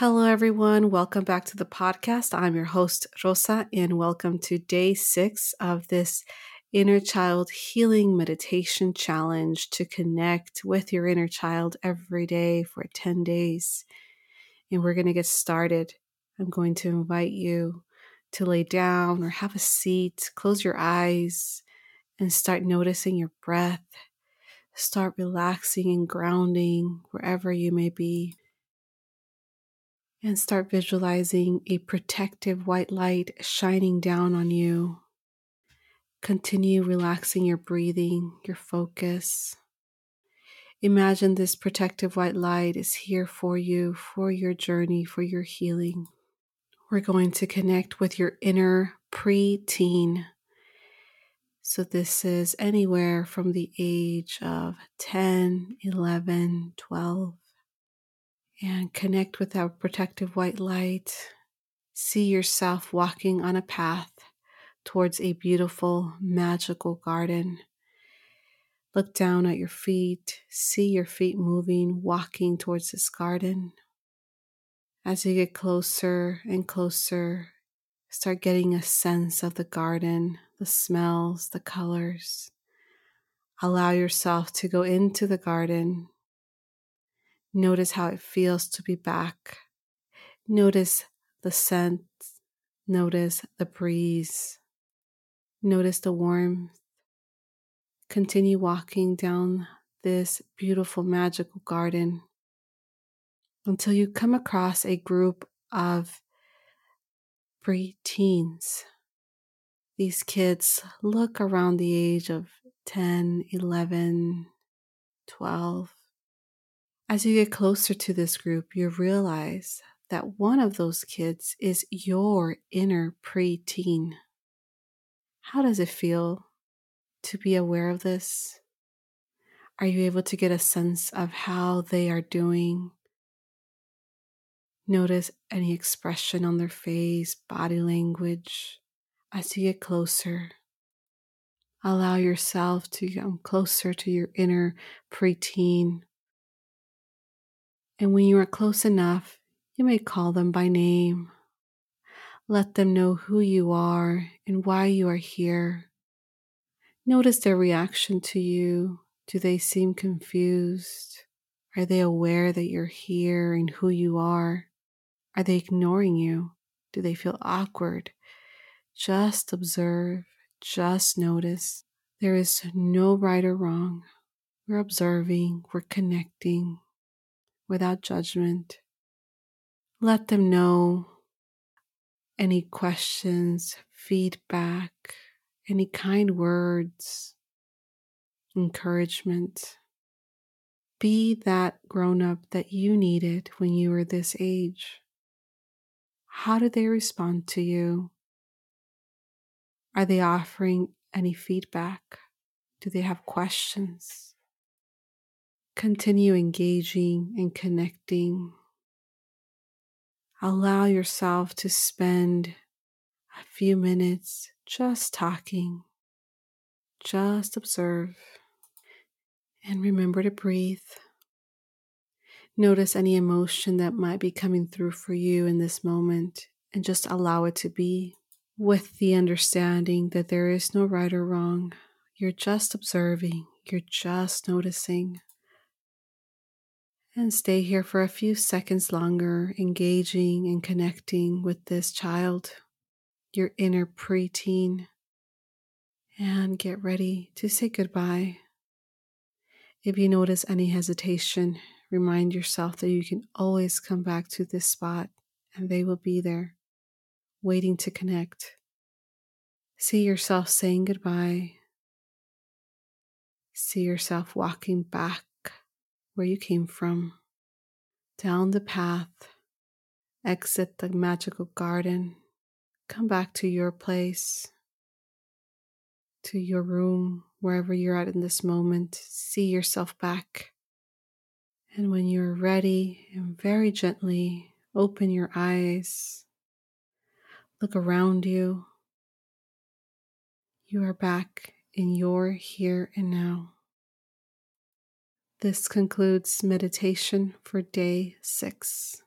Hello, everyone. Welcome back to the podcast. I'm your host, Rosa, and welcome to day six of this Inner Child Healing Meditation Challenge to connect with your inner child every day for 10 days. And we're going to get started. I'm going to invite you to lay down or have a seat, close your eyes, and start noticing your breath. Start relaxing and grounding wherever you may be and start visualizing a protective white light shining down on you. Continue relaxing your breathing, your focus. Imagine this protective white light is here for you, for your journey, for your healing. We're going to connect with your inner pre-teen. So, this is anywhere from the age of 10, 11, 12 and connect with our protective white light. See yourself walking on a path towards a beautiful, magical garden. Look down at your feet, see your feet moving, walking towards this garden. As you get closer and closer, start getting a sense of the garden, the smells, the colors. Allow yourself to go into the garden Notice how it feels to be back. Notice the scent. Notice the breeze. Notice the warmth. Continue walking down this beautiful, magical garden until you come across a group of pre-teens. These kids look around the age of 10, 11, 12. As you get closer to this group, you realize that one of those kids is your inner preteen. How does it feel to be aware of this? Are you able to get a sense of how they are doing? Notice any expression on their face, body language as you get closer. Allow yourself to come closer to your inner preteen and when you are close enough, you may call them by name. Let them know who you are and why you are here. Notice their reaction to you. Do they seem confused? Are they aware that you're here and who you are? Are they ignoring you? Do they feel awkward? Just observe, just notice. There is no right or wrong. We're observing, we're connecting, without judgment. Let them know any questions, feedback, any kind words, encouragement. Be that grown up that you needed when you were this age. How do they respond to you? Are they offering any feedback? Do they have questions? Continue engaging and connecting. Allow yourself to spend a few minutes just talking. Just observe and remember to breathe. Notice any emotion that might be coming through for you in this moment and just allow it to be with the understanding that there is no right or wrong. You're just observing, you're just noticing and stay here for a few seconds longer, engaging and connecting with this child, your inner preteen, and get ready to say goodbye. If you notice any hesitation, remind yourself that you can always come back to this spot and they will be there, waiting to connect. See yourself saying goodbye. See yourself walking back where you came from, down the path, exit the magical garden, come back to your place, to your room, wherever you're at in this moment. See yourself back. And when you're ready, and very gently open your eyes, look around you. You are back in your here and now. This concludes meditation for day six.